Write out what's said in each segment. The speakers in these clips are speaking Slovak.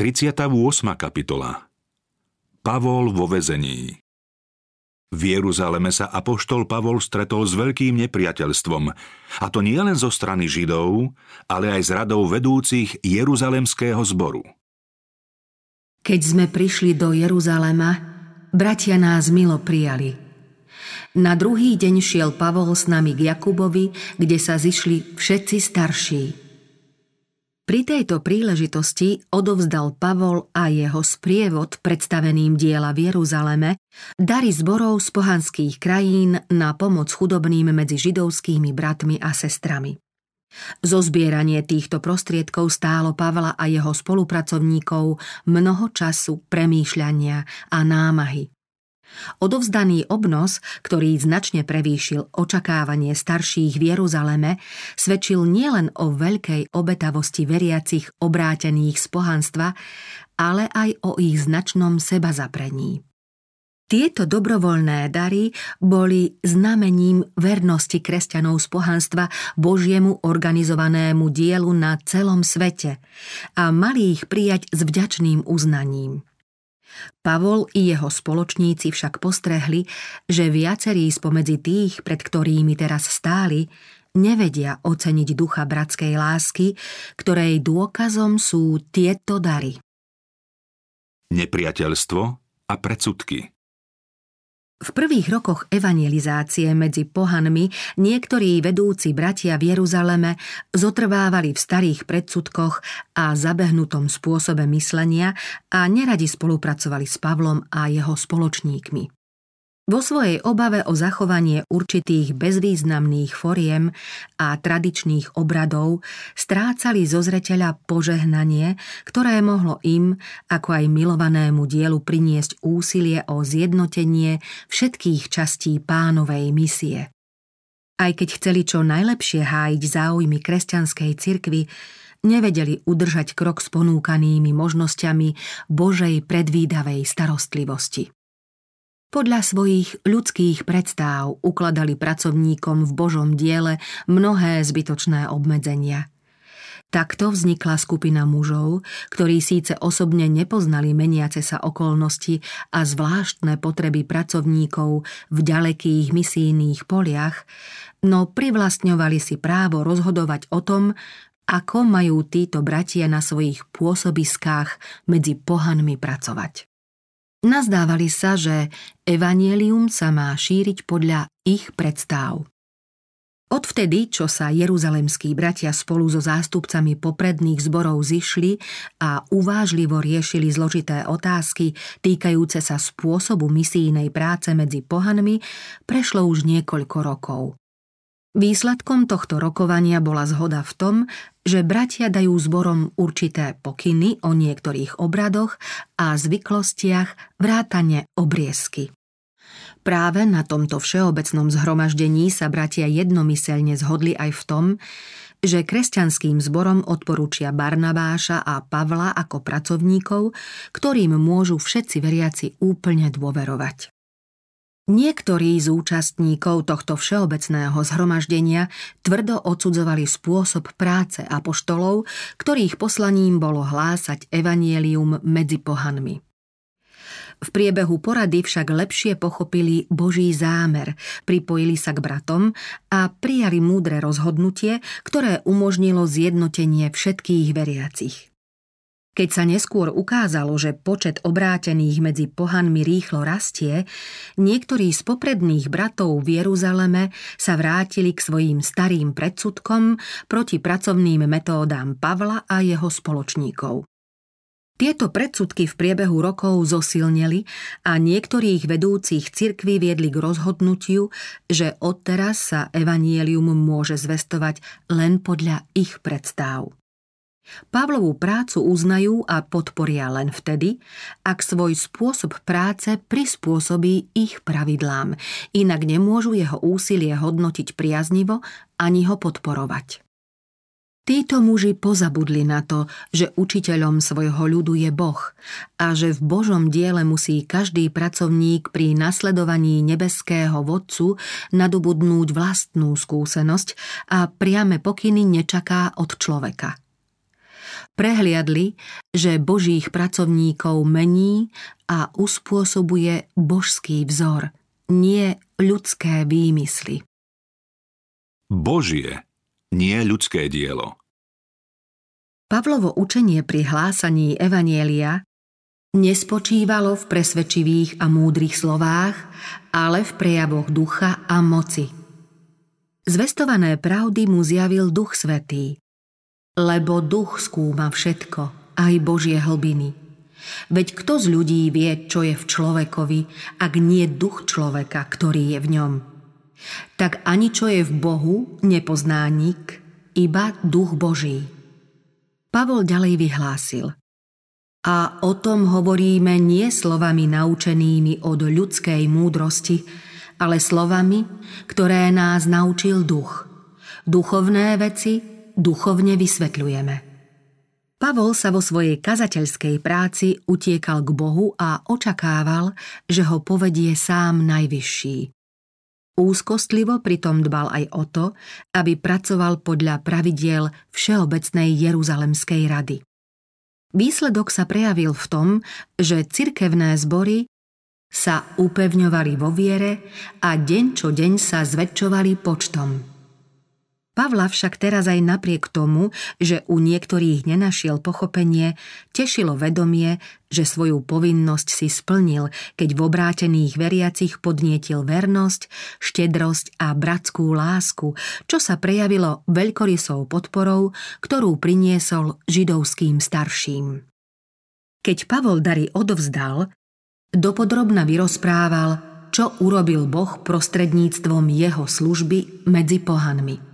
38. kapitola Pavol vo vezení V Jeruzaleme sa apoštol Pavol stretol s veľkým nepriateľstvom, a to nie len zo strany Židov, ale aj z radou vedúcich Jeruzalemského zboru. Keď sme prišli do Jeruzalema, bratia nás milo prijali. Na druhý deň šiel Pavol s nami k Jakubovi, kde sa zišli všetci starší – pri tejto príležitosti odovzdal Pavol a jeho sprievod predstaveným diela v Jeruzaleme dary zborov z pohanských krajín na pomoc chudobným medzi židovskými bratmi a sestrami. Zozbieranie týchto prostriedkov stálo Pavla a jeho spolupracovníkov mnoho času, premýšľania a námahy. Odovzdaný obnos, ktorý značne prevýšil očakávanie starších v Jeruzaleme, svedčil nielen o veľkej obetavosti veriacich obrátených z pohanstva, ale aj o ich značnom seba zaprení. Tieto dobrovoľné dary boli znamením vernosti kresťanov z pohanstva Božiemu organizovanému dielu na celom svete a mali ich prijať s vďačným uznaním. Pavol i jeho spoločníci však postrehli, že viacerí spomedzi tých, pred ktorými teraz stáli, nevedia oceniť ducha bratskej lásky, ktorej dôkazom sú tieto dary. Nepriateľstvo a predsudky v prvých rokoch evangelizácie medzi pohanmi niektorí vedúci bratia v Jeruzaleme zotrvávali v starých predsudkoch a zabehnutom spôsobe myslenia a neradi spolupracovali s Pavlom a jeho spoločníkmi. Vo svojej obave o zachovanie určitých bezvýznamných foriem a tradičných obradov strácali zo zreteľa požehnanie, ktoré mohlo im, ako aj milovanému dielu priniesť úsilie o zjednotenie všetkých častí pánovej misie. Aj keď chceli čo najlepšie hájiť záujmy kresťanskej cirkvy, nevedeli udržať krok s ponúkanými možnosťami Božej predvídavej starostlivosti. Podľa svojich ľudských predstáv ukladali pracovníkom v Božom diele mnohé zbytočné obmedzenia. Takto vznikla skupina mužov, ktorí síce osobne nepoznali meniace sa okolnosti a zvláštne potreby pracovníkov v ďalekých misijných poliach, no privlastňovali si právo rozhodovať o tom, ako majú títo bratia na svojich pôsobiskách medzi pohanmi pracovať. Nazdávali sa, že evanielium sa má šíriť podľa ich predstav. Odvtedy, čo sa jeruzalemskí bratia spolu so zástupcami popredných zborov zišli a uvážlivo riešili zložité otázky týkajúce sa spôsobu misijnej práce medzi pohanmi, prešlo už niekoľko rokov. Výsledkom tohto rokovania bola zhoda v tom, že bratia dajú zborom určité pokyny o niektorých obradoch a zvyklostiach vrátane obriezky. Práve na tomto všeobecnom zhromaždení sa bratia jednomyselne zhodli aj v tom, že kresťanským zborom odporúčia Barnabáša a Pavla ako pracovníkov, ktorým môžu všetci veriaci úplne dôverovať. Niektorí z účastníkov tohto všeobecného zhromaždenia tvrdo odsudzovali spôsob práce apoštolov, ktorých poslaním bolo hlásať evanielium medzi pohanmi. V priebehu porady však lepšie pochopili Boží zámer, pripojili sa k bratom a prijali múdre rozhodnutie, ktoré umožnilo zjednotenie všetkých veriacich. Keď sa neskôr ukázalo, že počet obrátených medzi pohanmi rýchlo rastie, niektorí z popredných bratov v Jeruzaleme sa vrátili k svojim starým predsudkom proti pracovným metódám Pavla a jeho spoločníkov. Tieto predsudky v priebehu rokov zosilneli a niektorých vedúcich cirkví viedli k rozhodnutiu, že odteraz sa evanielium môže zvestovať len podľa ich predstav. Pavlovú prácu uznajú a podporia len vtedy, ak svoj spôsob práce prispôsobí ich pravidlám, inak nemôžu jeho úsilie hodnotiť priaznivo ani ho podporovať. Títo muži pozabudli na to, že učiteľom svojho ľudu je Boh a že v Božom diele musí každý pracovník pri nasledovaní nebeského vodcu nadobudnúť vlastnú skúsenosť a priame pokyny nečaká od človeka. Prehliadli, že božích pracovníkov mení a uspôsobuje božský vzor, nie ľudské výmysly. Božie, nie ľudské dielo. Pavlovo učenie pri hlásaní Evanielia nespočívalo v presvedčivých a múdrych slovách, ale v prejavoch ducha a moci. Zvestované pravdy mu zjavil Duch Svetý, lebo duch skúma všetko, aj Božie hlbiny. Veď kto z ľudí vie, čo je v človekovi, ak nie duch človeka, ktorý je v ňom? Tak ani čo je v Bohu, nepozná nik, iba duch Boží. Pavol ďalej vyhlásil. A o tom hovoríme nie slovami naučenými od ľudskej múdrosti, ale slovami, ktoré nás naučil duch. Duchovné veci duchovne vysvetľujeme. Pavol sa vo svojej kazateľskej práci utiekal k Bohu a očakával, že ho povedie sám najvyšší. Úzkostlivo pritom dbal aj o to, aby pracoval podľa pravidiel Všeobecnej Jeruzalemskej rady. Výsledok sa prejavil v tom, že cirkevné zbory sa upevňovali vo viere a deň čo deň sa zväčšovali počtom. Pavla však teraz aj napriek tomu, že u niektorých nenašiel pochopenie, tešilo vedomie, že svoju povinnosť si splnil, keď v obrátených veriacich podnietil vernosť, štedrosť a bratskú lásku, čo sa prejavilo veľkorysou podporou, ktorú priniesol židovským starším. Keď Pavol dary odovzdal, dopodrobna vyrozprával, čo urobil Boh prostredníctvom jeho služby medzi pohanmi.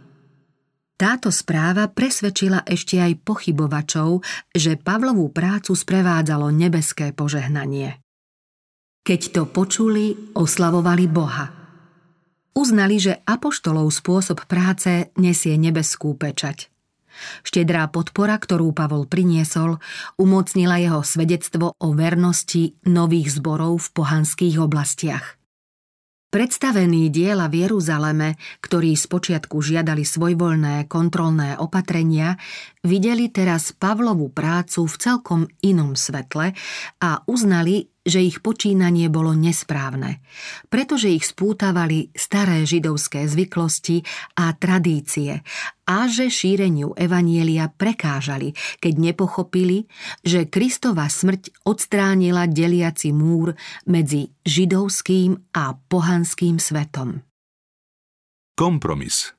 Táto správa presvedčila ešte aj pochybovačov, že Pavlovú prácu sprevádzalo nebeské požehnanie. Keď to počuli, oslavovali Boha. Uznali, že apoštolov spôsob práce nesie nebeskú pečať. Štedrá podpora, ktorú Pavol priniesol, umocnila jeho svedectvo o vernosti nových zborov v pohanských oblastiach. Predstavení diela v Jeruzaleme, ktorí spočiatku žiadali svojvoľné kontrolné opatrenia, videli teraz Pavlovú prácu v celkom inom svetle a uznali, že ich počínanie bolo nesprávne, pretože ich spútavali staré židovské zvyklosti a tradície a že šíreniu Evanielia prekážali, keď nepochopili, že Kristova smrť odstránila deliaci múr medzi židovským a pohanským svetom. Kompromis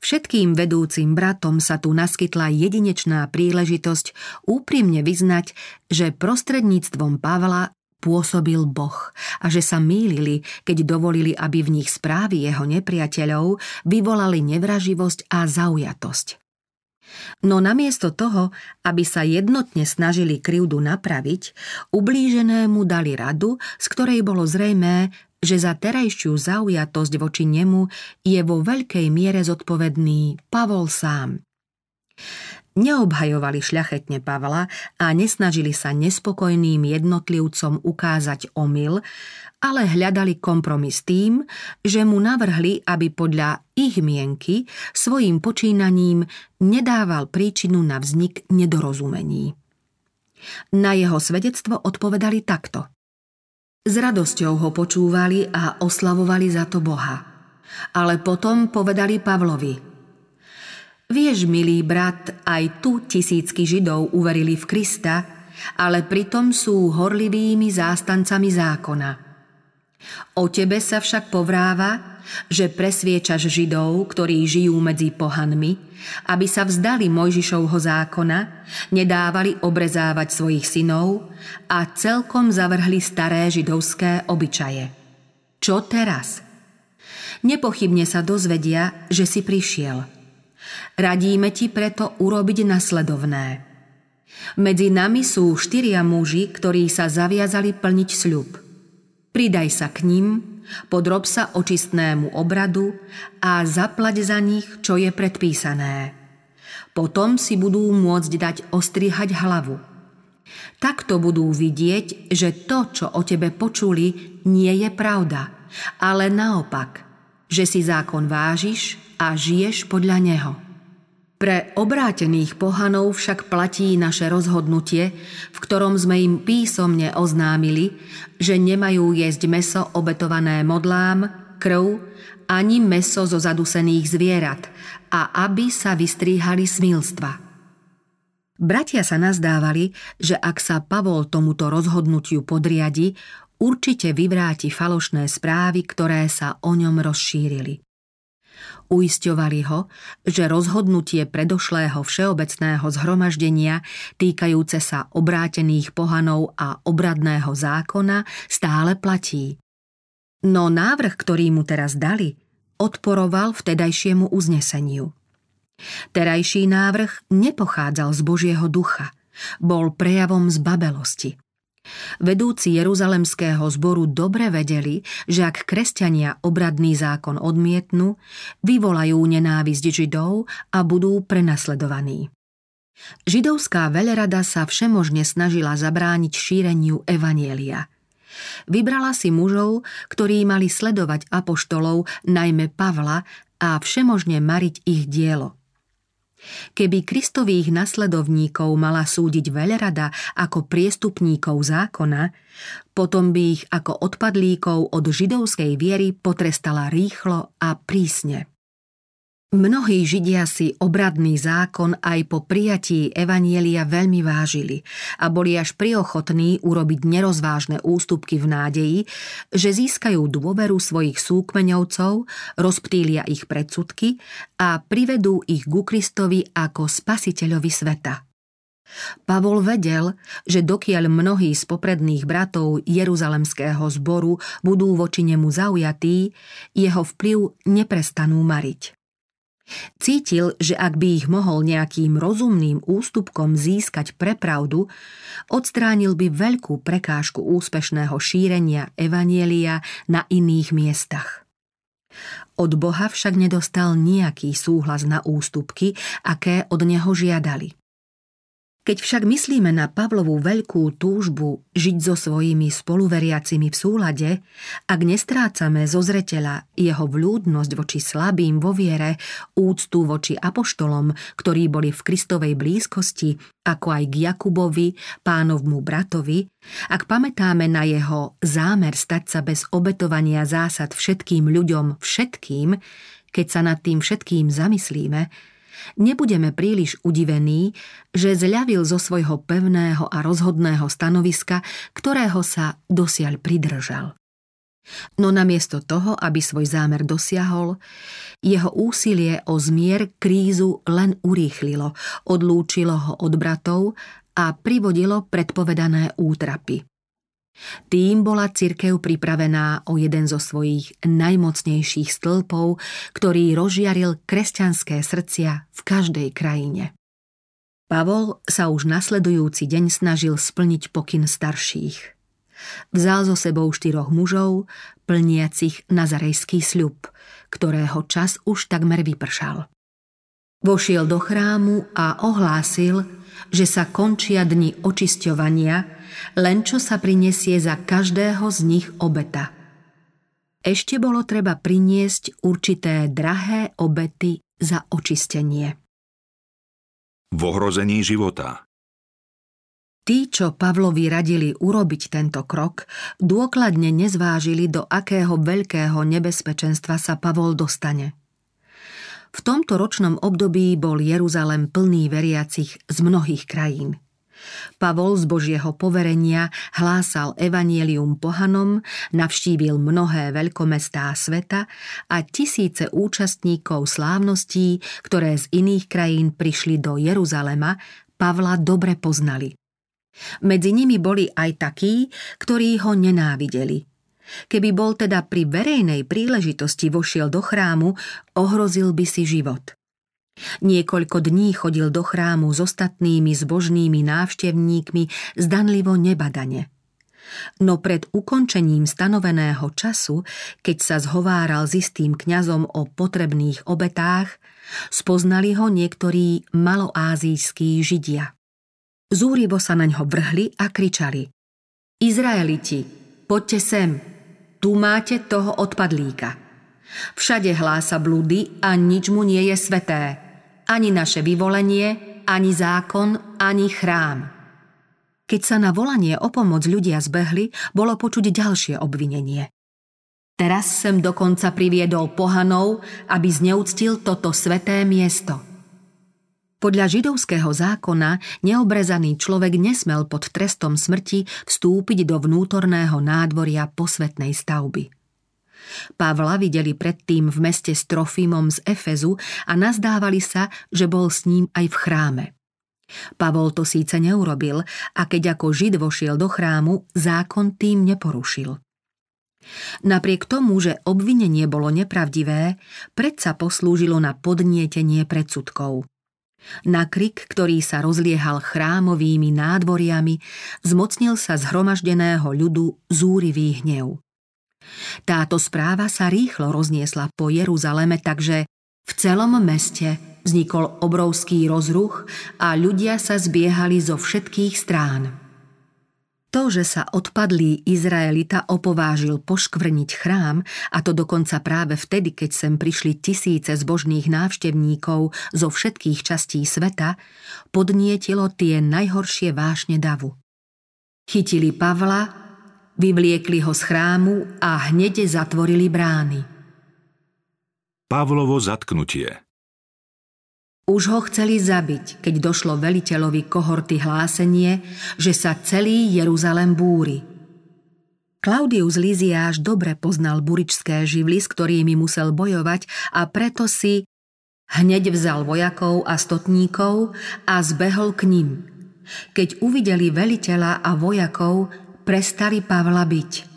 Všetkým vedúcim bratom sa tu naskytla jedinečná príležitosť úprimne vyznať, že prostredníctvom Pavla pôsobil Boh a že sa mýlili, keď dovolili, aby v nich správy jeho nepriateľov vyvolali nevraživosť a zaujatosť. No namiesto toho, aby sa jednotne snažili krivdu napraviť, ublíženému dali radu, z ktorej bolo zrejmé, že za terajšiu zaujatosť voči nemu je vo veľkej miere zodpovedný Pavol sám. Neobhajovali šľachetne Pavla a nesnažili sa nespokojným jednotlivcom ukázať omyl, ale hľadali kompromis tým, že mu navrhli, aby podľa ich mienky svojim počínaním nedával príčinu na vznik nedorozumení. Na jeho svedectvo odpovedali takto – s radosťou ho počúvali a oslavovali za to Boha. Ale potom povedali Pavlovi Vieš, milý brat, aj tu tisícky Židov uverili v Krista, ale pritom sú horlivými zástancami zákona. O tebe sa však povráva, že presviečaš Židov, ktorí žijú medzi pohanmi, aby sa vzdali Mojžišovho zákona, nedávali obrezávať svojich synov a celkom zavrhli staré židovské obyčaje. Čo teraz? Nepochybne sa dozvedia, že si prišiel. Radíme ti preto urobiť nasledovné. Medzi nami sú štyria muži, ktorí sa zaviazali plniť sľub. Pridaj sa k ním podrob sa očistnému obradu a zaplať za nich, čo je predpísané. Potom si budú môcť dať ostrihať hlavu. Takto budú vidieť, že to, čo o tebe počuli, nie je pravda, ale naopak, že si zákon vážiš a žiješ podľa neho. Pre obrátených pohanov však platí naše rozhodnutie, v ktorom sme im písomne oznámili, že nemajú jesť meso obetované modlám, krv ani meso zo zadusených zvierat a aby sa vystríhali smilstva. Bratia sa nazdávali, že ak sa Pavol tomuto rozhodnutiu podriadi, určite vyvráti falošné správy, ktoré sa o ňom rozšírili. Uisťovali ho, že rozhodnutie predošlého všeobecného zhromaždenia týkajúce sa obrátených pohanov a obradného zákona stále platí. No návrh, ktorý mu teraz dali, odporoval vtedajšiemu uzneseniu. Terajší návrh nepochádzal z Božieho ducha, bol prejavom zbabelosti. Vedúci Jeruzalemského zboru dobre vedeli, že ak kresťania obradný zákon odmietnú, vyvolajú nenávisť Židov a budú prenasledovaní. Židovská velerada sa všemožne snažila zabrániť šíreniu evanielia. Vybrala si mužov, ktorí mali sledovať apoštolov, najmä Pavla, a všemožne mariť ich dielo – Keby Kristových nasledovníkov mala súdiť veľrada ako priestupníkov zákona, potom by ich ako odpadlíkov od židovskej viery potrestala rýchlo a prísne. Mnohí Židia si obradný zákon aj po prijatí Evanielia veľmi vážili a boli až priochotní urobiť nerozvážne ústupky v nádeji, že získajú dôveru svojich súkmeňovcov, rozptýlia ich predsudky a privedú ich ku Kristovi ako spasiteľovi sveta. Pavol vedel, že dokiaľ mnohí z popredných bratov Jeruzalemského zboru budú voči nemu zaujatí, jeho vplyv neprestanú mariť. Cítil, že ak by ich mohol nejakým rozumným ústupkom získať pre pravdu, odstránil by veľkú prekážku úspešného šírenia evanielia na iných miestach. Od Boha však nedostal nejaký súhlas na ústupky, aké od neho žiadali. Keď však myslíme na Pavlovú veľkú túžbu žiť so svojimi spoluveriacimi v súlade, ak nestrácame zo zreteľa jeho vľúdnosť voči slabým vo viere, úctu voči apoštolom, ktorí boli v Kristovej blízkosti, ako aj k Jakubovi, pánovmu bratovi, ak pamätáme na jeho zámer stať sa bez obetovania zásad všetkým ľuďom všetkým, keď sa nad tým všetkým zamyslíme, nebudeme príliš udivení, že zľavil zo svojho pevného a rozhodného stanoviska, ktorého sa dosiaľ pridržal. No namiesto toho, aby svoj zámer dosiahol, jeho úsilie o zmier krízu len urýchlilo, odlúčilo ho od bratov a privodilo predpovedané útrapy. Tým bola cirkev pripravená o jeden zo svojich najmocnejších stĺpov, ktorý rozžiaril kresťanské srdcia v každej krajine. Pavol sa už nasledujúci deň snažil splniť pokyn starších. Vzal so sebou štyroch mužov, plniacich nazarejský sľub, ktorého čas už takmer vypršal. Vošiel do chrámu a ohlásil, že sa končia dni očisťovania, len čo sa prinesie za každého z nich obeta. Ešte bolo treba priniesť určité drahé obety za očistenie. V ohrození života Tí, čo Pavlovi radili urobiť tento krok, dôkladne nezvážili, do akého veľkého nebezpečenstva sa Pavol dostane – v tomto ročnom období bol Jeruzalem plný veriacich z mnohých krajín. Pavol z Božieho poverenia hlásal evanielium pohanom, navštívil mnohé veľkomestá sveta a tisíce účastníkov slávností, ktoré z iných krajín prišli do Jeruzalema, Pavla dobre poznali. Medzi nimi boli aj takí, ktorí ho nenávideli – Keby bol teda pri verejnej príležitosti vošiel do chrámu, ohrozil by si život. Niekoľko dní chodil do chrámu s ostatnými zbožnými návštevníkmi zdanlivo nebadane. No pred ukončením stanoveného času, keď sa zhováral s istým kňazom o potrebných obetách, spoznali ho niektorí maloázijskí židia. Zúrivo sa na ňo vrhli a kričali Izraeliti, poďte sem, tu máte toho odpadlíka. Všade hlása blúdy a nič mu nie je sveté. ani naše vyvolenie, ani zákon, ani chrám. Keď sa na volanie o pomoc ľudia zbehli, bolo počuť ďalšie obvinenie. Teraz sem dokonca priviedol pohanov, aby zneúctil toto sveté miesto. Podľa židovského zákona neobrezaný človek nesmel pod trestom smrti vstúpiť do vnútorného nádvoria posvetnej stavby. Pavla videli predtým v meste s Trofimom z Efezu a nazdávali sa, že bol s ním aj v chráme. Pavol to síce neurobil a keď ako žid vošiel do chrámu, zákon tým neporušil. Napriek tomu, že obvinenie bolo nepravdivé, predsa poslúžilo na podnietenie predsudkov. Na krik, ktorý sa rozliehal chrámovými nádvoriami, zmocnil sa zhromaždeného ľudu zúrivý hnev. Táto správa sa rýchlo rozniesla po Jeruzaleme, takže v celom meste vznikol obrovský rozruch a ľudia sa zbiehali zo všetkých strán. To, že sa odpadlý Izraelita opovážil poškvrniť chrám, a to dokonca práve vtedy, keď sem prišli tisíce zbožných návštevníkov zo všetkých častí sveta, podnietilo tie najhoršie vášne davu. Chytili Pavla, vyvliekli ho z chrámu a hneď zatvorili brány. Pavlovo zatknutie už ho chceli zabiť, keď došlo veliteľovi kohorty hlásenie, že sa celý Jeruzalem búri. Claudius Liziáš dobre poznal buričské živly, s ktorými musel bojovať a preto si hneď vzal vojakov a stotníkov a zbehol k ním. Keď uvideli veliteľa a vojakov, prestali Pavla byť.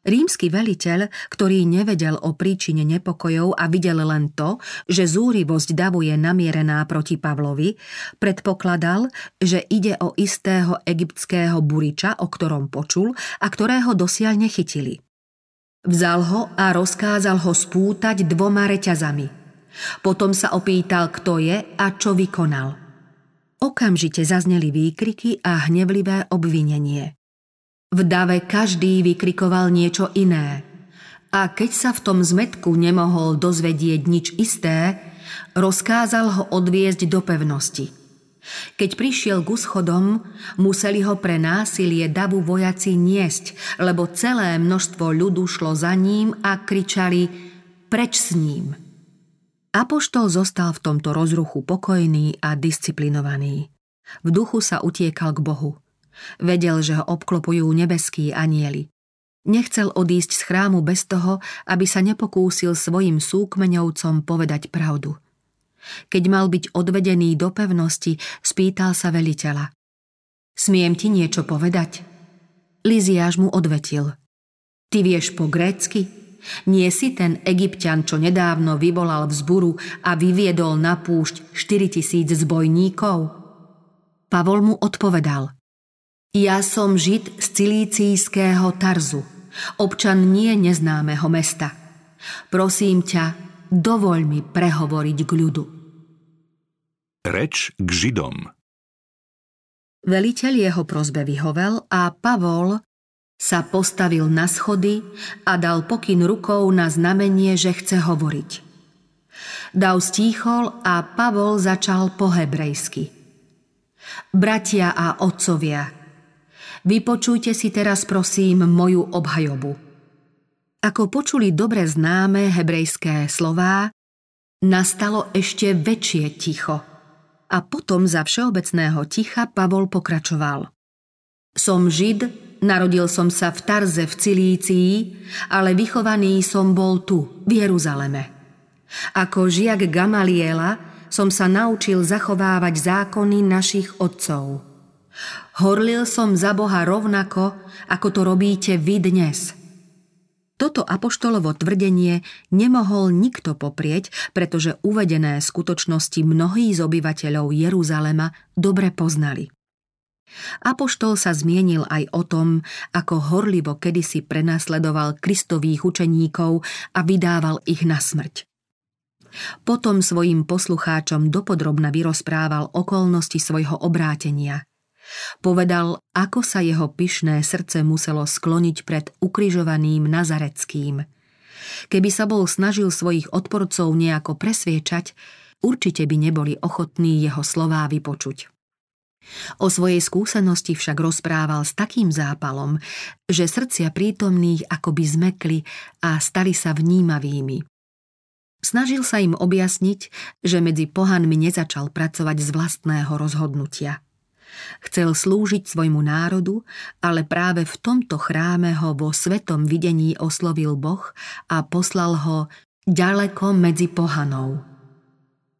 Rímsky veliteľ, ktorý nevedel o príčine nepokojov a videl len to, že zúrivosť davu je namierená proti Pavlovi, predpokladal, že ide o istého egyptského buriča, o ktorom počul a ktorého dosiaľ nechytili. Vzal ho a rozkázal ho spútať dvoma reťazami. Potom sa opýtal, kto je a čo vykonal. Okamžite zazneli výkriky a hnevlivé obvinenie. V dave každý vykrikoval niečo iné. A keď sa v tom zmetku nemohol dozvedieť nič isté, rozkázal ho odviezť do pevnosti. Keď prišiel k uschodom, museli ho pre násilie davu vojaci niesť, lebo celé množstvo ľudu šlo za ním a kričali preč s ním. Apoštol zostal v tomto rozruchu pokojný a disciplinovaný. V duchu sa utiekal k Bohu – Vedel, že ho obklopujú nebeskí anieli. Nechcel odísť z chrámu bez toho, aby sa nepokúsil svojim súkmeňovcom povedať pravdu. Keď mal byť odvedený do pevnosti, spýtal sa veliteľa. Smiem ti niečo povedať? Liziáš mu odvetil. Ty vieš po grécky? Nie si ten egyptian, čo nedávno vyvolal vzburu a vyviedol na púšť 4000 zbojníkov? Pavol mu odpovedal – ja som žid z cilícijského Tarzu, občan nie neznámeho mesta. Prosím ťa, dovoľ mi prehovoriť k ľudu. Reč k Židom Veliteľ jeho prozbe vyhovel a Pavol sa postavil na schody a dal pokyn rukou na znamenie, že chce hovoriť. Dav stíchol a Pavol začal po hebrejsky. Bratia a otcovia, Vypočujte si teraz prosím moju obhajobu. Ako počuli dobre známe hebrejské slová, nastalo ešte väčšie ticho. A potom za všeobecného ticha Pavol pokračoval. Som žid, narodil som sa v Tarze v Cilícii, ale vychovaný som bol tu, v Jeruzaleme. Ako žiak Gamaliela som sa naučil zachovávať zákony našich otcov – Horlil som za Boha rovnako, ako to robíte vy dnes. Toto apoštolovo tvrdenie nemohol nikto poprieť, pretože uvedené skutočnosti mnohí z obyvateľov Jeruzalema dobre poznali. Apoštol sa zmienil aj o tom, ako horlivo kedysi prenasledoval kristových učeníkov a vydával ich na smrť. Potom svojim poslucháčom dopodrobna vyrozprával okolnosti svojho obrátenia – Povedal, ako sa jeho pyšné srdce muselo skloniť pred ukrižovaným Nazareckým. Keby sa bol snažil svojich odporcov nejako presviečať, určite by neboli ochotní jeho slová vypočuť. O svojej skúsenosti však rozprával s takým zápalom, že srdcia prítomných akoby zmekli a stali sa vnímavými. Snažil sa im objasniť, že medzi pohanmi nezačal pracovať z vlastného rozhodnutia. Chcel slúžiť svojmu národu, ale práve v tomto chráme ho vo svetom videní oslovil Boh a poslal ho ďaleko medzi pohanou.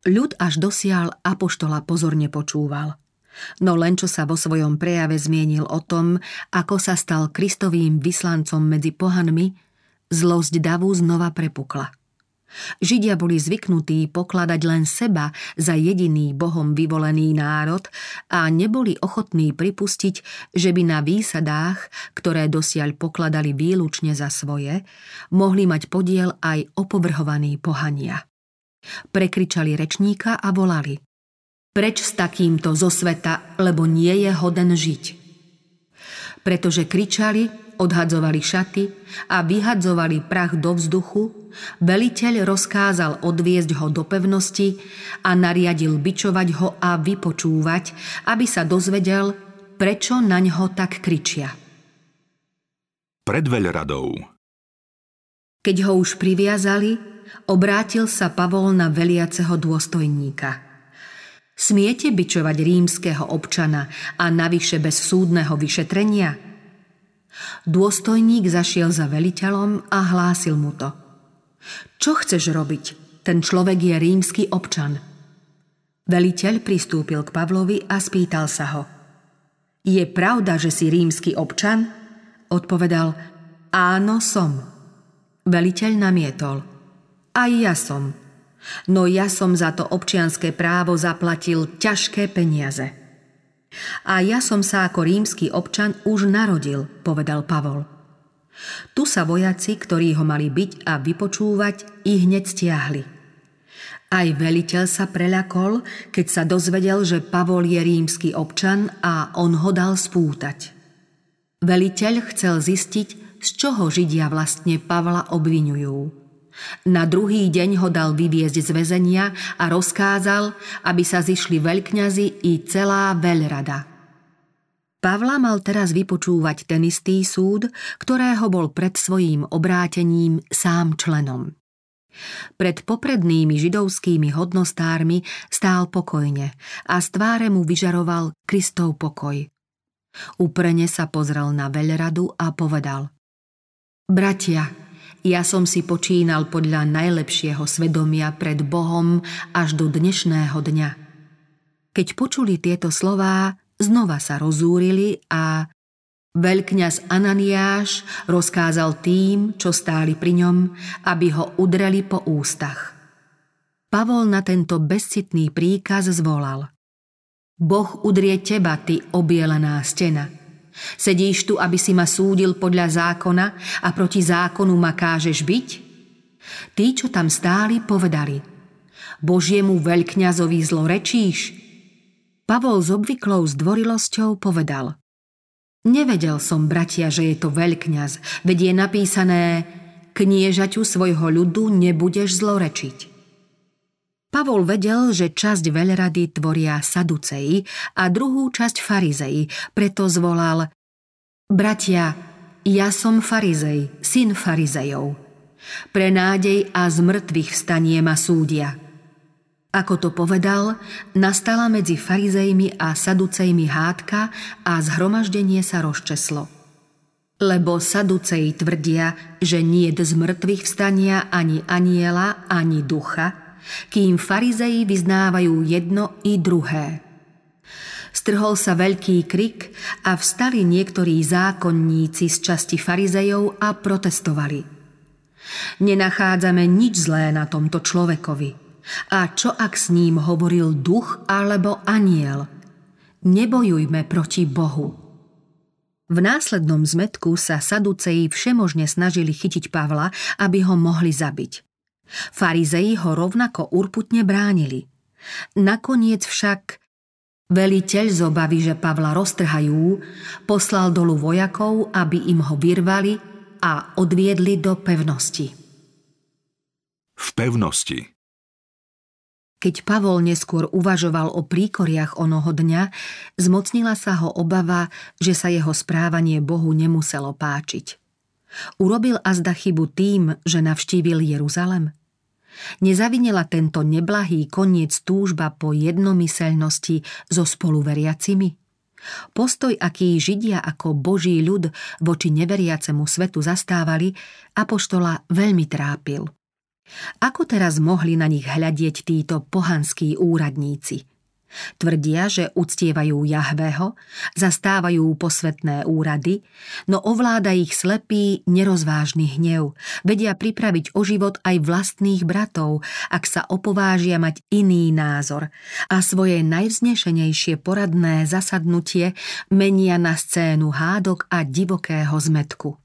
Ľud až dosial apoštola pozorne počúval – No len čo sa vo svojom prejave zmienil o tom, ako sa stal Kristovým vyslancom medzi pohanmi, zlosť davu znova prepukla. Židia boli zvyknutí pokladať len seba za jediný Bohom vyvolený národ a neboli ochotní pripustiť, že by na výsadách, ktoré dosiaľ pokladali výlučne za svoje, mohli mať podiel aj opovrhovaní pohania. Prekričali rečníka a volali – Preč s takýmto zo sveta, lebo nie je hoden žiť. Pretože kričali, odhadzovali šaty a vyhadzovali prach do vzduchu, veliteľ rozkázal odviesť ho do pevnosti a nariadil bičovať ho a vypočúvať, aby sa dozvedel, prečo na ňo tak kričia. Pred veľradou Keď ho už priviazali, obrátil sa Pavol na veliaceho dôstojníka – Smiete byčovať rímskeho občana a navyše bez súdneho vyšetrenia? Dôstojník zašiel za veliteľom a hlásil mu to. Čo chceš robiť? Ten človek je rímsky občan. Veliteľ pristúpil k Pavlovi a spýtal sa ho. Je pravda, že si rímsky občan? Odpovedal, áno som. Veliteľ namietol. Aj ja som. No ja som za to občianské právo zaplatil ťažké peniaze. A ja som sa ako rímsky občan už narodil, povedal Pavol. Tu sa vojaci, ktorí ho mali byť a vypočúvať, i hneď stiahli. Aj veliteľ sa preľakol, keď sa dozvedel, že Pavol je rímsky občan a on ho dal spútať. Veliteľ chcel zistiť, z čoho Židia vlastne Pavla obvinujú. Na druhý deň ho dal vyviezť z väzenia a rozkázal, aby sa zišli veľkňazi i celá veľrada. Pavla mal teraz vypočúvať ten istý súd, ktorého bol pred svojím obrátením sám členom. Pred poprednými židovskými hodnostármi stál pokojne a z tváre mu vyžaroval Kristov pokoj. Uprene sa pozrel na veľradu a povedal Bratia, ja som si počínal podľa najlepšieho svedomia pred Bohom až do dnešného dňa. Keď počuli tieto slová, znova sa rozúrili a veľkňaz Ananiáš rozkázal tým, čo stáli pri ňom, aby ho udreli po ústach. Pavol na tento bezcitný príkaz zvolal. Boh udrie teba, ty obielená stena – Sedíš tu, aby si ma súdil podľa zákona a proti zákonu ma kážeš byť? Tí, čo tam stáli, povedali Božiemu veľkňazovi zlorečíš? Pavol s obvyklou zdvorilosťou povedal Nevedel som, bratia, že je to veľkňaz, veď je napísané Kniežaťu svojho ľudu nebudeš zlorečiť. Pavol vedel, že časť veľrady tvoria saduceji a druhú časť farizei, preto zvolal Bratia, ja som farizej, syn farizejov. Pre nádej a z mŕtvych vstanie ma súdia. Ako to povedal, nastala medzi farizejmi a saducejmi hádka a zhromaždenie sa rozčeslo. Lebo saduceji tvrdia, že nie z mŕtvych vstania ani aniela, ani ducha – kým farizeji vyznávajú jedno i druhé. Strhol sa veľký krik a vstali niektorí zákonníci z časti farizejov a protestovali. Nenachádzame nič zlé na tomto človekovi. A čo ak s ním hovoril duch alebo aniel? Nebojujme proti Bohu. V následnom zmetku sa saduceji všemožne snažili chytiť Pavla, aby ho mohli zabiť. Farizei ho rovnako urputne bránili. Nakoniec však veliteľ z obavy, že Pavla roztrhajú, poslal dolu vojakov, aby im ho vyrvali a odviedli do pevnosti. V pevnosti Keď Pavol neskôr uvažoval o príkoriach onoho dňa, zmocnila sa ho obava, že sa jeho správanie Bohu nemuselo páčiť. Urobil azda chybu tým, že navštívil Jeruzalem? Nezavinila tento neblahý koniec túžba po jednomyselnosti so spoluveriacimi? Postoj, aký Židia ako Boží ľud voči neveriacemu svetu zastávali, apoštola veľmi trápil – ako teraz mohli na nich hľadieť títo pohanskí úradníci? Tvrdia, že uctievajú Jahveho, zastávajú posvetné úrady, no ovláda ich slepý, nerozvážny hnev. Vedia pripraviť o život aj vlastných bratov, ak sa opovážia mať iný názor a svoje najvznešenejšie poradné zasadnutie menia na scénu hádok a divokého zmetku.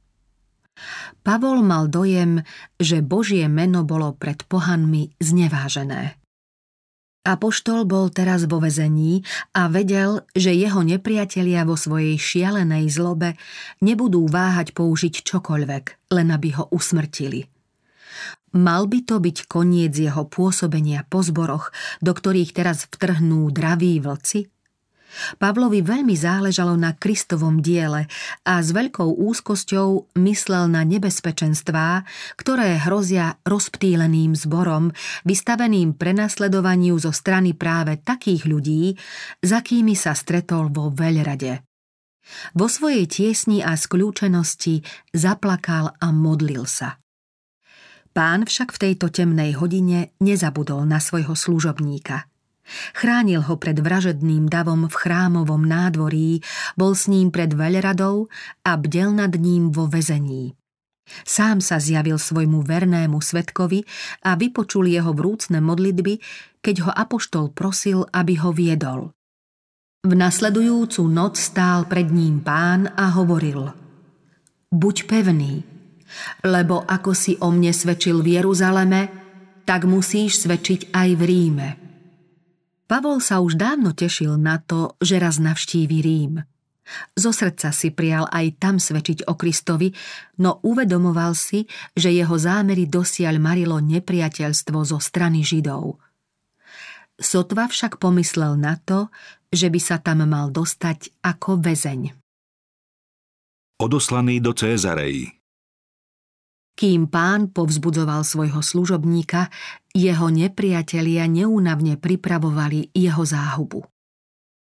Pavol mal dojem, že Božie meno bolo pred pohanmi znevážené. Apoštol bol teraz vo vezení a vedel, že jeho nepriatelia vo svojej šialenej zlobe nebudú váhať použiť čokoľvek, len aby ho usmrtili. Mal by to byť koniec jeho pôsobenia po zboroch, do ktorých teraz vtrhnú draví vlci? Pavlovi veľmi záležalo na Kristovom diele a s veľkou úzkosťou myslel na nebezpečenstvá, ktoré hrozia rozptýleným zborom, vystaveným prenasledovaniu zo strany práve takých ľudí, za kými sa stretol vo veľrade. Vo svojej tiesni a skľúčenosti zaplakal a modlil sa. Pán však v tejto temnej hodine nezabudol na svojho služobníka – Chránil ho pred vražedným davom v chrámovom nádvorí, bol s ním pred veľradou a bdel nad ním vo vezení. Sám sa zjavil svojmu vernému svetkovi a vypočul jeho vrúcne modlitby, keď ho apoštol prosil, aby ho viedol. V nasledujúcu noc stál pred ním pán a hovoril Buď pevný, lebo ako si o mne svedčil v Jeruzaleme, tak musíš svedčiť aj v Ríme. Pavol sa už dávno tešil na to, že raz navštívi Rím. Zo srdca si prial aj tam svedčiť o Kristovi, no uvedomoval si, že jeho zámery dosiaľ marilo nepriateľstvo zo strany Židov. Sotva však pomyslel na to, že by sa tam mal dostať ako väzeň. Odoslaný do Cézarei kým pán povzbudzoval svojho služobníka, jeho nepriatelia neúnavne pripravovali jeho záhubu.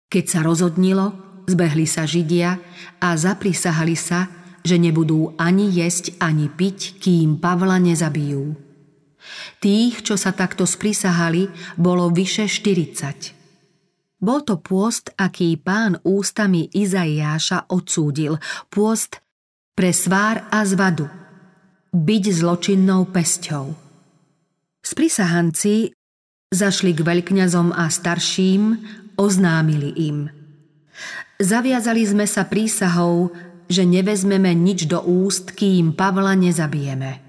Keď sa rozhodnilo, zbehli sa Židia a zaprisahali sa, že nebudú ani jesť, ani piť, kým Pavla nezabijú. Tých, čo sa takto sprisahali, bolo vyše 40. Bol to pôst, aký pán ústami Izaiáša odsúdil, pôst pre svár a zvadu – byť zločinnou pesťou. Sprisahanci zašli k veľkňazom a starším, oznámili im. Zaviazali sme sa prísahou, že nevezmeme nič do úst, kým Pavla nezabijeme.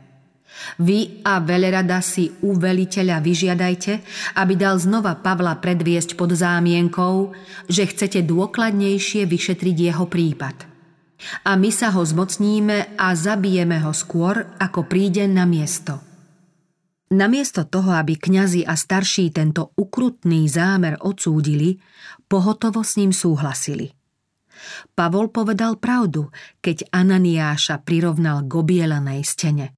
Vy a veľrada si u veliteľa vyžiadajte, aby dal znova Pavla predviesť pod zámienkou, že chcete dôkladnejšie vyšetriť jeho prípad – a my sa ho zmocníme a zabijeme ho skôr, ako príde na miesto. Namiesto toho, aby kňazi a starší tento ukrutný zámer odsúdili, pohotovo s ním súhlasili. Pavol povedal pravdu, keď Ananiáša prirovnal k obielenej stene.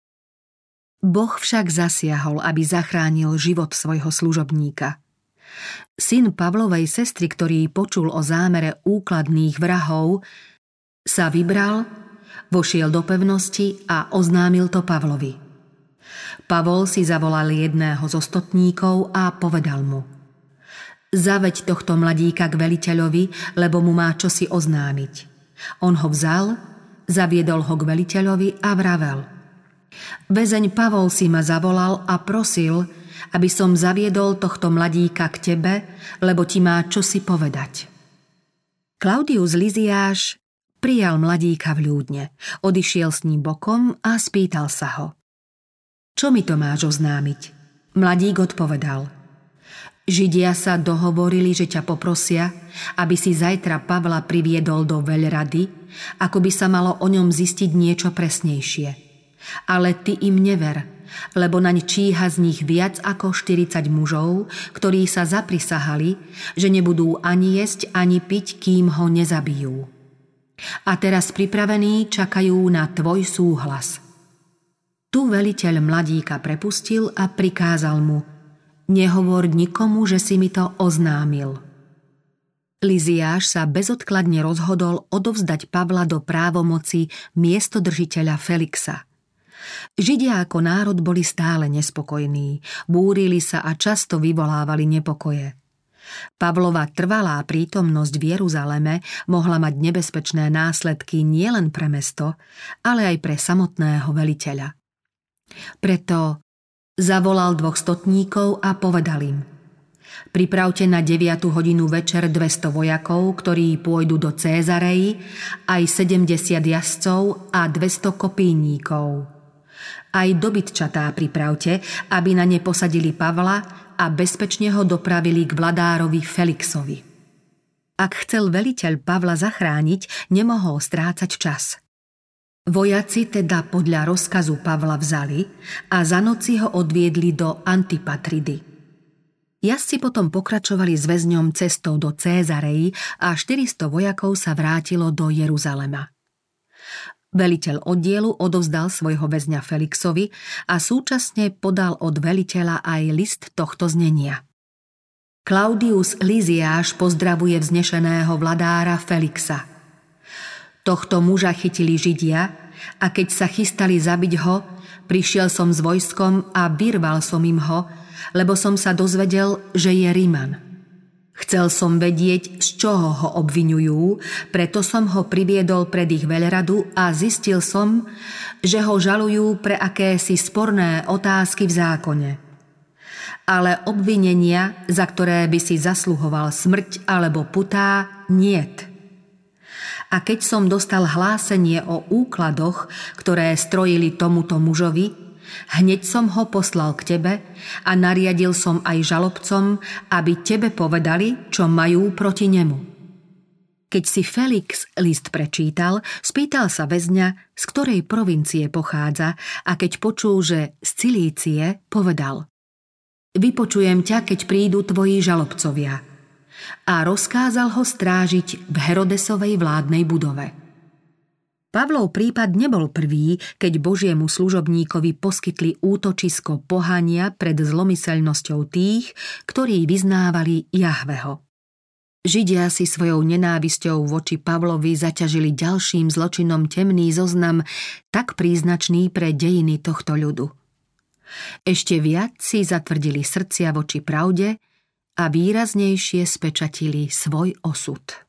Boh však zasiahol, aby zachránil život svojho služobníka. Syn Pavlovej sestry, ktorý počul o zámere úkladných vrahov, sa vybral, vošiel do pevnosti a oznámil to Pavlovi. Pavol si zavolal jedného zo stotníkov a povedal mu Zaveď tohto mladíka k veliteľovi, lebo mu má čosi oznámiť. On ho vzal, zaviedol ho k veliteľovi a vravel Vezeň Pavol si ma zavolal a prosil, aby som zaviedol tohto mladíka k tebe, lebo ti má čosi povedať. Klaudius Liziáš Prijal mladíka v ľúdne, odišiel s ním bokom a spýtal sa ho. Čo mi to máš oznámiť? Mladík odpovedal. Židia sa dohovorili, že ťa poprosia, aby si zajtra Pavla priviedol do veľrady, ako by sa malo o ňom zistiť niečo presnejšie. Ale ty im never, lebo naň číha z nich viac ako 40 mužov, ktorí sa zaprisahali, že nebudú ani jesť, ani piť, kým ho nezabijú. A teraz pripravení čakajú na tvoj súhlas. Tu veliteľ mladíka prepustil a prikázal mu Nehovor nikomu, že si mi to oznámil. Liziáš sa bezodkladne rozhodol odovzdať Pavla do právomoci miestodržiteľa Felixa – Židia ako národ boli stále nespokojní, búrili sa a často vyvolávali nepokoje. Pavlova trvalá prítomnosť v Jeruzaleme mohla mať nebezpečné následky nielen pre mesto, ale aj pre samotného veliteľa. Preto zavolal dvoch stotníkov a povedal im Pripravte na 9 hodinu večer 200 vojakov, ktorí pôjdu do Cézarei, aj 70 jazdcov a 200 kopíníkov aj dobytčatá pripravte, aby na ne posadili Pavla a bezpečne ho dopravili k vladárovi Felixovi. Ak chcel veliteľ Pavla zachrániť, nemohol strácať čas. Vojaci teda podľa rozkazu Pavla vzali a za noci ho odviedli do Antipatridy. Jazdci potom pokračovali s väzňom cestou do Cézarei a 400 vojakov sa vrátilo do Jeruzalema. Veliteľ oddielu odovzdal svojho väzňa Felixovi a súčasne podal od veliteľa aj list tohto znenia. Claudius Liziáš pozdravuje vznešeného vladára Felixa. Tohto muža chytili Židia a keď sa chystali zabiť ho, prišiel som s vojskom a vyrval som im ho, lebo som sa dozvedel, že je Riman – Chcel som vedieť, z čoho ho obvinujú, preto som ho priviedol pred ich veľradu a zistil som, že ho žalujú pre akési sporné otázky v zákone. Ale obvinenia, za ktoré by si zasluhoval smrť alebo putá, niet. A keď som dostal hlásenie o úkladoch, ktoré strojili tomuto mužovi, Hneď som ho poslal k tebe a nariadil som aj žalobcom, aby tebe povedali, čo majú proti nemu. Keď si Felix list prečítal, spýtal sa väzňa, z ktorej provincie pochádza a keď počul, že z Cilície, povedal Vypočujem ťa, keď prídu tvoji žalobcovia. A rozkázal ho strážiť v Herodesovej vládnej budove. Pavlov prípad nebol prvý, keď Božiemu služobníkovi poskytli útočisko pohania pred zlomyselnosťou tých, ktorí vyznávali Jahveho. Židia si svojou nenávisťou voči Pavlovi zaťažili ďalším zločinom temný zoznam, tak príznačný pre dejiny tohto ľudu. Ešte viac si zatvrdili srdcia voči pravde a výraznejšie spečatili svoj osud.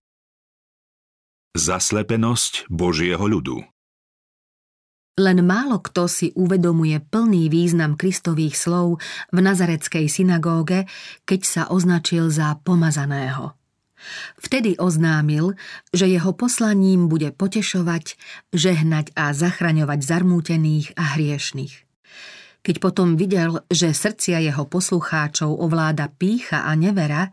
Zaslepenosť Božieho ľudu len málo kto si uvedomuje plný význam Kristových slov v nazareckej synagóge, keď sa označil za pomazaného. Vtedy oznámil, že jeho poslaním bude potešovať, žehnať a zachraňovať zarmútených a hriešných. Keď potom videl, že srdcia jeho poslucháčov ovláda pícha a nevera,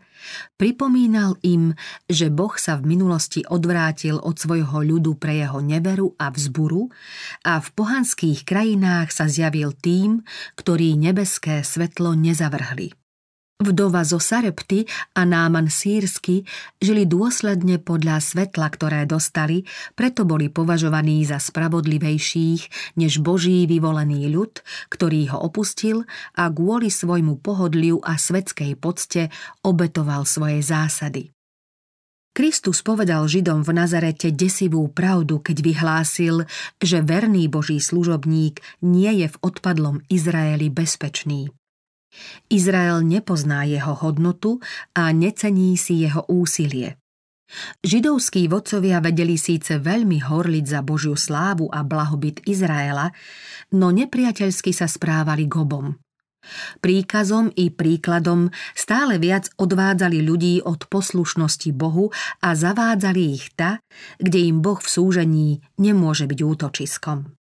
pripomínal im, že Boh sa v minulosti odvrátil od svojho ľudu pre jeho neveru a vzburu a v pohanských krajinách sa zjavil tým, ktorí nebeské svetlo nezavrhli. Vdova zo Sarepty a Náman sírsky žili dôsledne podľa svetla, ktoré dostali, preto boli považovaní za spravodlivejších než Boží vyvolený ľud, ktorý ho opustil a kvôli svojmu pohodliu a svetskej pocte obetoval svoje zásady. Kristus povedal Židom v Nazarete desivú pravdu, keď vyhlásil, že verný Boží služobník nie je v odpadlom Izraeli bezpečný. Izrael nepozná jeho hodnotu a necení si jeho úsilie. Židovskí vodcovia vedeli síce veľmi horliť za Božiu slávu a blahobyt Izraela, no nepriateľsky sa správali gobom. Príkazom i príkladom stále viac odvádzali ľudí od poslušnosti Bohu a zavádzali ich ta, kde im Boh v súžení nemôže byť útočiskom.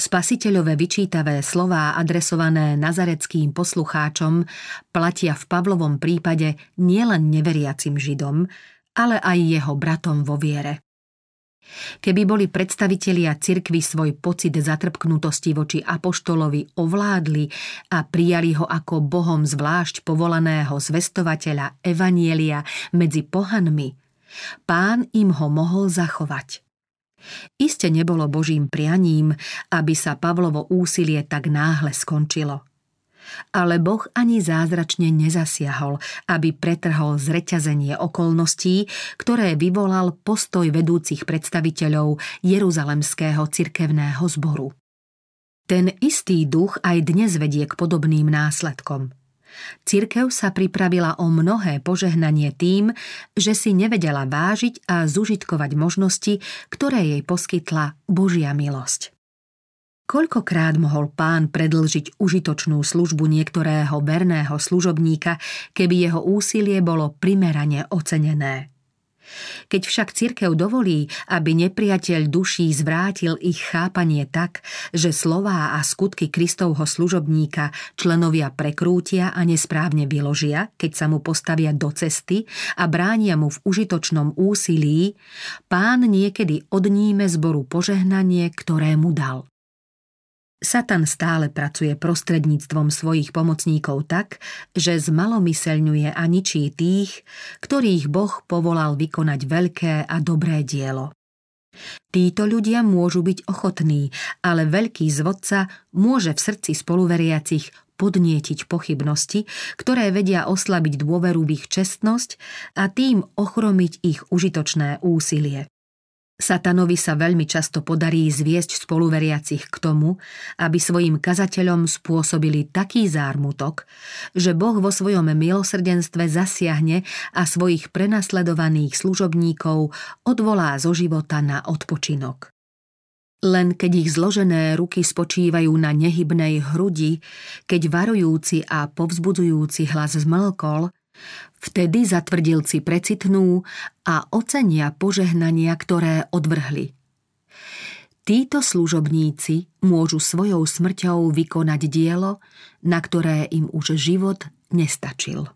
Spasiteľové vyčítavé slová adresované nazareckým poslucháčom platia v Pavlovom prípade nielen neveriacim Židom, ale aj jeho bratom vo viere. Keby boli predstavitelia cirkvy svoj pocit zatrpknutosti voči apoštolovi ovládli a prijali ho ako Bohom zvlášť povolaného zvestovateľa Evanielia medzi pohanmi, pán im ho mohol zachovať. Iste nebolo Božím prianím, aby sa Pavlovo úsilie tak náhle skončilo. Ale Boh ani zázračne nezasiahol, aby pretrhol zreťazenie okolností, ktoré vyvolal postoj vedúcich predstaviteľov Jeruzalemského cirkevného zboru. Ten istý duch aj dnes vedie k podobným následkom – Cirkev sa pripravila o mnohé požehnanie tým, že si nevedela vážiť a zužitkovať možnosti, ktoré jej poskytla Božia milosť. Koľkokrát mohol pán predlžiť užitočnú službu niektorého verného služobníka, keby jeho úsilie bolo primerane ocenené. Keď však cirkev dovolí, aby nepriateľ duší zvrátil ich chápanie tak, že slová a skutky Kristovho služobníka členovia prekrútia a nesprávne vyložia, keď sa mu postavia do cesty a bránia mu v užitočnom úsilí, pán niekedy odníme zboru požehnanie, ktoré mu dal. Satan stále pracuje prostredníctvom svojich pomocníkov tak, že zmalomyselňuje a ničí tých, ktorých Boh povolal vykonať veľké a dobré dielo. Títo ľudia môžu byť ochotní, ale veľký zvodca môže v srdci spoluveriacich podnietiť pochybnosti, ktoré vedia oslabiť dôveru v ich čestnosť a tým ochromiť ich užitočné úsilie. Satanovi sa veľmi často podarí zviesť spoluveriacich k tomu, aby svojim kazateľom spôsobili taký zármutok, že Boh vo svojom milosrdenstve zasiahne a svojich prenasledovaných služobníkov odvolá zo života na odpočinok. Len keď ich zložené ruky spočívajú na nehybnej hrudi, keď varujúci a povzbudzujúci hlas zmlkol, Vtedy zatvrdilci precitnú a ocenia požehnania, ktoré odvrhli. Títo služobníci môžu svojou smrťou vykonať dielo, na ktoré im už život nestačil.